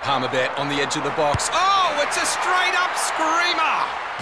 Palmerbet on the edge of the box. Oh, it's a straight up screamer!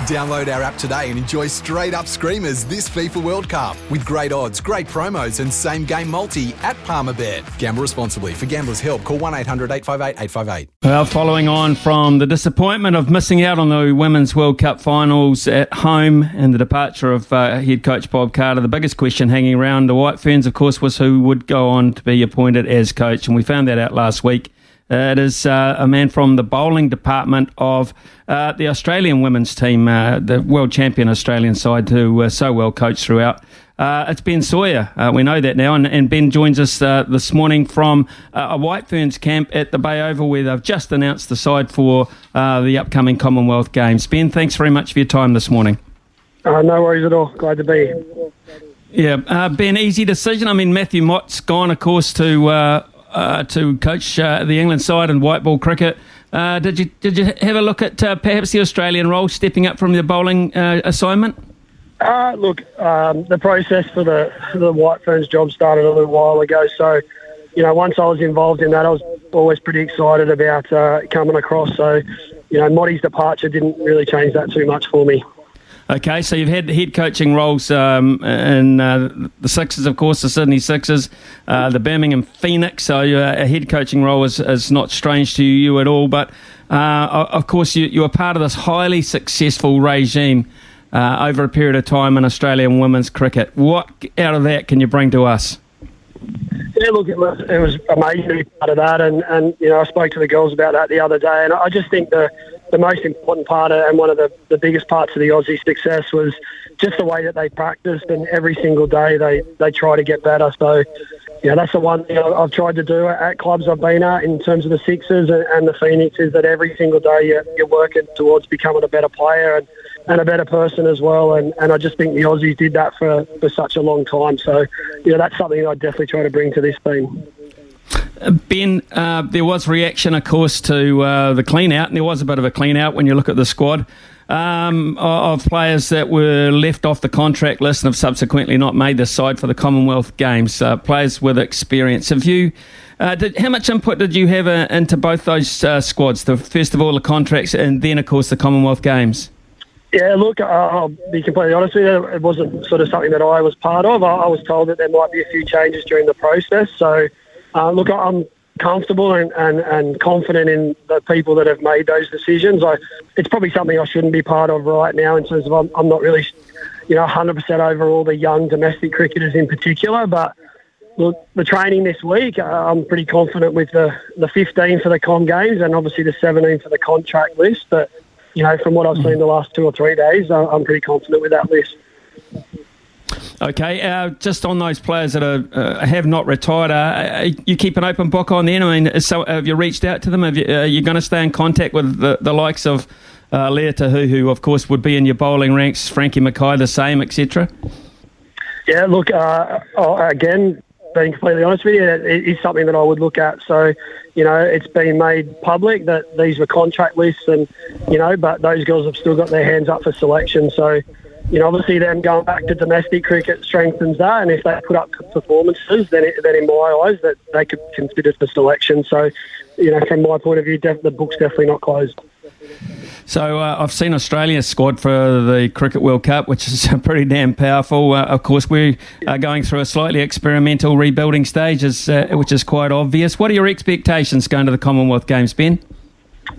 Download our app today and enjoy straight up screamers this FIFA World Cup with great odds, great promos, and same game multi at Palmerbet. Gamble responsibly. For gamblers' help, call 1 800 858 858. Well, following on from the disappointment of missing out on the Women's World Cup finals at home and the departure of uh, head coach Bob Carter, the biggest question hanging around the White Ferns, of course, was who would go on to be appointed as coach. And we found that out last week. Uh, it is uh, a man from the bowling department of uh, the Australian women's team, uh, the world champion Australian side, who were so well coached throughout. Uh, it's Ben Sawyer. Uh, we know that now. And, and Ben joins us this morning from a White Ferns camp at the Bay Oval where they've just announced the side for the upcoming Commonwealth Games. Ben, thanks very much for your time this morning. no worries at all. Glad to be here. Yeah, Ben, easy decision. I mean, Matthew Mott's gone, of course, to uh, to coach uh, the England side in white ball cricket. Uh, did you did you have a look at uh, perhaps the Australian role stepping up from the bowling uh, assignment? Uh, look, um, the process for the for the White Ferns job started a little while ago. So, you know, once I was involved in that, I was always pretty excited about coming across. So, you know, Motty's departure didn't really change that too much for me. Okay, so you've had head coaching roles um, in uh, the Sixers, of course, the Sydney Sixers, uh, the Birmingham Phoenix. So uh, a head coaching role is, is not strange to you at all. But uh, of course, you, you were part of this highly successful regime uh, over a period of time in Australian women's cricket. What out of that can you bring to us? Yeah, look, it was, it was amazing to be part of that, and, and you know I spoke to the girls about that the other day, and I just think the the most important part and one of the, the biggest parts of the Aussie success was just the way that they practiced and every single day they, they try to get better. So, yeah, that's the one thing I've tried to do at clubs I've been at in terms of the Sixers and the Phoenix is that every single day you're, you're working towards becoming a better player and, and a better person as well. And, and I just think the Aussies did that for, for such a long time. So, you know, that's something I definitely try to bring to this team. Ben, uh, there was reaction, of course, to uh, the clean out, and there was a bit of a clean out when you look at the squad um, of players that were left off the contract list and have subsequently not made the side for the Commonwealth Games. Uh, players with experience. Have you? Uh, did, how much input did you have uh, into both those uh, squads? The first of all, the contracts, and then, of course, the Commonwealth Games. Yeah, look, I'll be completely honest with you. It wasn't sort of something that I was part of. I, I was told that there might be a few changes during the process, so. Uh, look, I'm comfortable and, and, and confident in the people that have made those decisions. I, it's probably something I shouldn't be part of right now in terms of I'm, I'm not really, you know, 100% over all the young domestic cricketers in particular. But look, the training this week, uh, I'm pretty confident with the, the 15 for the Com Games and obviously the 17 for the contract list. But, you know, from what I've seen the last two or three days, uh, I'm pretty confident with that list. Okay, uh, just on those players that are, uh, have not retired, uh, you keep an open book on them. I mean, so have you reached out to them? Have you, are you going to stay in contact with the, the likes of uh, Lea Tahuhu, who of course would be in your bowling ranks, Frankie Mackay the same, etc.? Yeah, look, uh, again, being completely honest with you, it is something that I would look at. So, you know, it's been made public that these were contract lists, and you know, but those girls have still got their hands up for selection. So, you know, obviously them going back to domestic cricket strengthens that, and if they put up performances, then, it, then in my eyes, that they could consider for selection. So, you know, from my point of view, def- the book's definitely not closed. So uh, I've seen Australia's squad for the Cricket World Cup, which is pretty damn powerful. Uh, of course, we are going through a slightly experimental rebuilding stage, uh, which is quite obvious. What are your expectations going to the Commonwealth Games, Ben?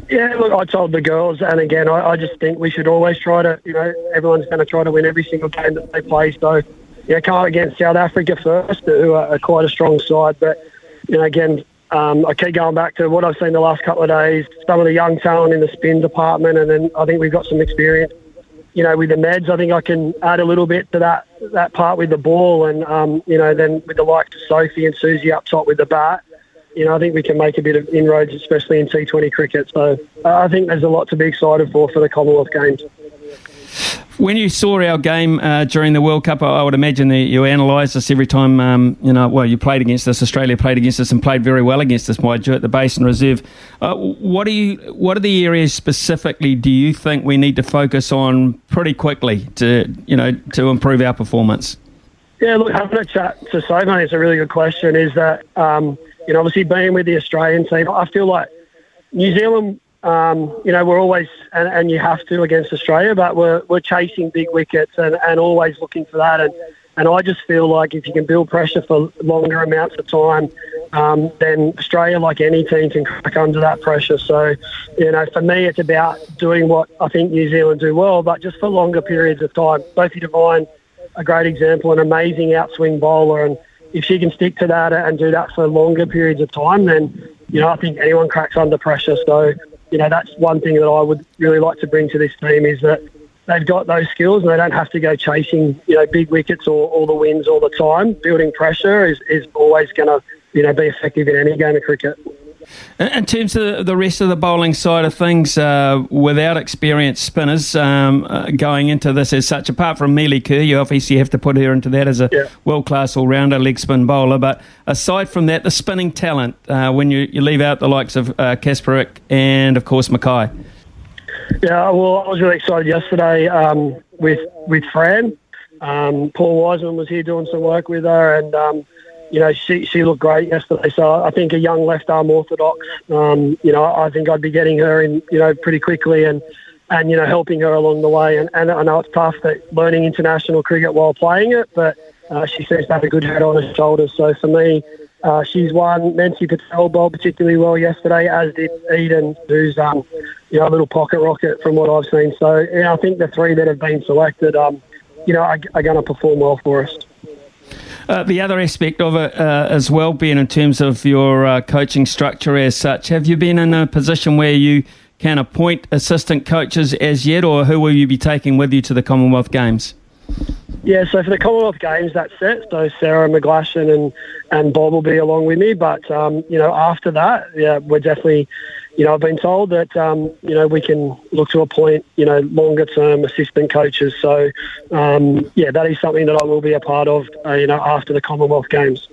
Yeah, look, I told the girls, and again, I, I just think we should always try to, you know, everyone's going to try to win every single game that they play. So, yeah, can't against South Africa first, who are quite a strong side. But, you know, again, um, I keep going back to what I've seen the last couple of days, some of the young talent in the spin department, and then I think we've got some experience, you know, with the meds. I think I can add a little bit to that that part with the ball, and, um, you know, then with the likes of Sophie and Suzie up top with the bat you know, I think we can make a bit of inroads, especially in T20 cricket. So uh, I think there's a lot to be excited for for the Commonwealth Games. When you saw our game uh, during the World Cup, I would imagine that you analysed us every time. Um, you know, well, you played against us. Australia played against us and played very well against us. Mind you, at the Basin Reserve. Uh, what do you? What are the areas specifically? Do you think we need to focus on pretty quickly to you know to improve our performance? Yeah, look, having a chat to Soman is a really good question. Is that um, you know, obviously being with the Australian team, I feel like New Zealand um, you know, we're always, and, and you have to against Australia, but we're, we're chasing big wickets and, and always looking for that. And, and I just feel like if you can build pressure for longer amounts of time, um, then Australia, like any team, can crack under that pressure. So, you know, for me, it's about doing what I think New Zealand do well, but just for longer periods of time. Sophie Devine, a great example, an amazing outswing bowler. And if she can stick to that and do that for longer periods of time, then, you know, I think anyone cracks under pressure. So, you know, that's one thing that I would really like to bring to this team is that they've got those skills and they don't have to go chasing, you know, big wickets or all the wins all the time. Building pressure is, is always going to, you know, be effective in any game of cricket. In terms of the rest of the bowling side of things, uh, without experienced spinners um, uh, going into this as such, apart from Melie Kerr, you obviously have to put her into that as a yeah. world class all rounder leg spin bowler. But aside from that, the spinning talent, uh, when you, you leave out the likes of uh, Kasperek and, of course, Mackay. Yeah, well, I was really excited yesterday um, with, with Fran. Um, Paul Wiseman was here doing some work with her, and um, you know, she she looked great yesterday. So I think a young left arm orthodox. Um, you know, I think I'd be getting her in, you know, pretty quickly and and you know helping her along the way. And, and I know it's tough that learning international cricket while playing it, but uh, she seems to have a good head on her shoulders. So for me, uh, she's won. Mansi Patel bowled particularly well yesterday, as did Eden, who's um, you know a little pocket rocket from what I've seen. So yeah, I think the three that have been selected, um, you know, are, are going to perform well for us. Uh, the other aspect of it uh, as well, being in terms of your uh, coaching structure as such, have you been in a position where you can appoint assistant coaches as yet, or who will you be taking with you to the Commonwealth Games? Yeah, so for the Commonwealth Games, that's it. So Sara McGlashan and, and Bob will be along with me. But, um, you know, after that, yeah, we're definitely you know, I've been told that um, you know we can look to appoint you know longer term assistant coaches. So um, yeah, that is something that I will be a part of. Uh, you know, after the Commonwealth Games.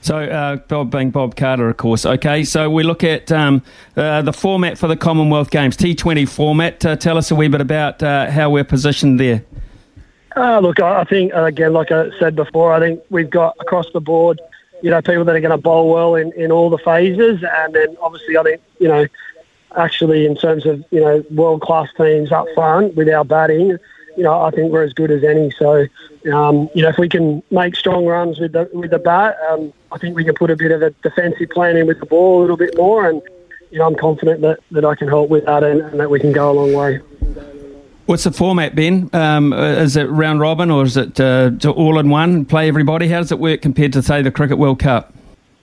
So, uh, Bob being Bob Carter, of course. Okay, so we look at um, uh, the format for the Commonwealth Games, T20 format. Uh, tell us a wee bit about uh, how we're positioned there. Uh, look, I think, again, like I said before, I think we've got across the board you know, people that are going to bowl well in, in all the phases. And then obviously, I think, you know, actually in terms of, you know, world class teams up front with our batting, you know, I think we're as good as any. So, um, you know, if we can make strong runs with the with the bat, um, I think we can put a bit of a defensive plan in with the ball a little bit more. And, you know, I'm confident that, that I can help with that and, and that we can go a long way. What's the format, Ben? Um, is it round robin or is it uh, all in one? Play everybody? How does it work compared to, say, the Cricket World Cup?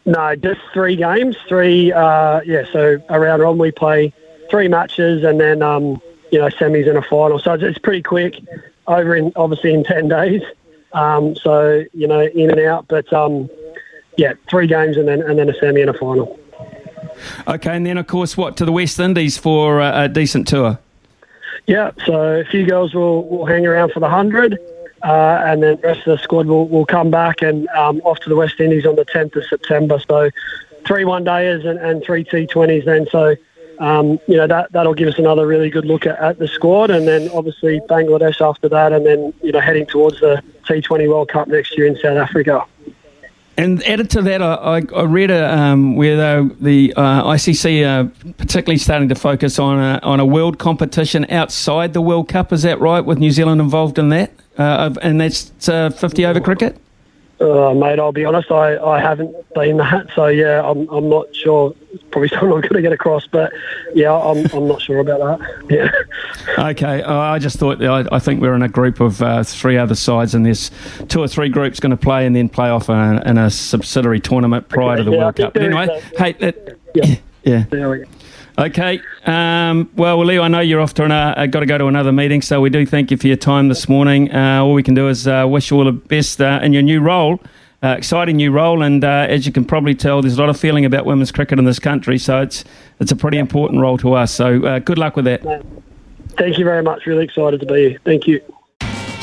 No, just three games. Three, uh, yeah, so around robin we play three matches and then, um, you know, semis and a final. So it's pretty quick over in, obviously, in 10 days. Um, so, you know, in and out. But, um, yeah, three games and then, and then a semi and a final. Okay, and then, of course, what, to the West Indies for a, a decent tour? Yeah, so a few girls will, will hang around for the 100, uh, and then the rest of the squad will, will come back and um, off to the West Indies on the 10th of September. So three one dayers and, and three T20s then. So, um, you know, that, that'll give us another really good look at, at the squad, and then obviously Bangladesh after that, and then, you know, heading towards the T20 World Cup next year in South Africa. And added to that, I, I read a, um, where the, the uh, ICC are particularly starting to focus on a, on a world competition outside the World Cup. Is that right? With New Zealand involved in that, uh, and that's uh, fifty over cricket. Uh, mate, I'll be honest, I, I haven't been that, so yeah, I'm I'm not sure. Probably still not going to get across, but yeah, I'm I'm not sure about that. Yeah. Okay, uh, I just thought I, I, think we're in a group of uh, three other sides, and there's two or three groups going to play and then play off in, in a subsidiary tournament prior okay, to the yeah, World Cup. But anyway, hey, that, yeah, yeah. yeah. Okay. Um, well, Leo, I know you're off to another, uh, got to go to another meeting, so we do thank you for your time this morning. Uh, all we can do is uh, wish you all the best uh, in your new role. uh, exciting new role, and uh, as you can probably tell, there's a lot of feeling about women's cricket in this country, so it's it's a pretty important role to us. So good luck with that. Thank you very much. Really excited to be here. Thank you.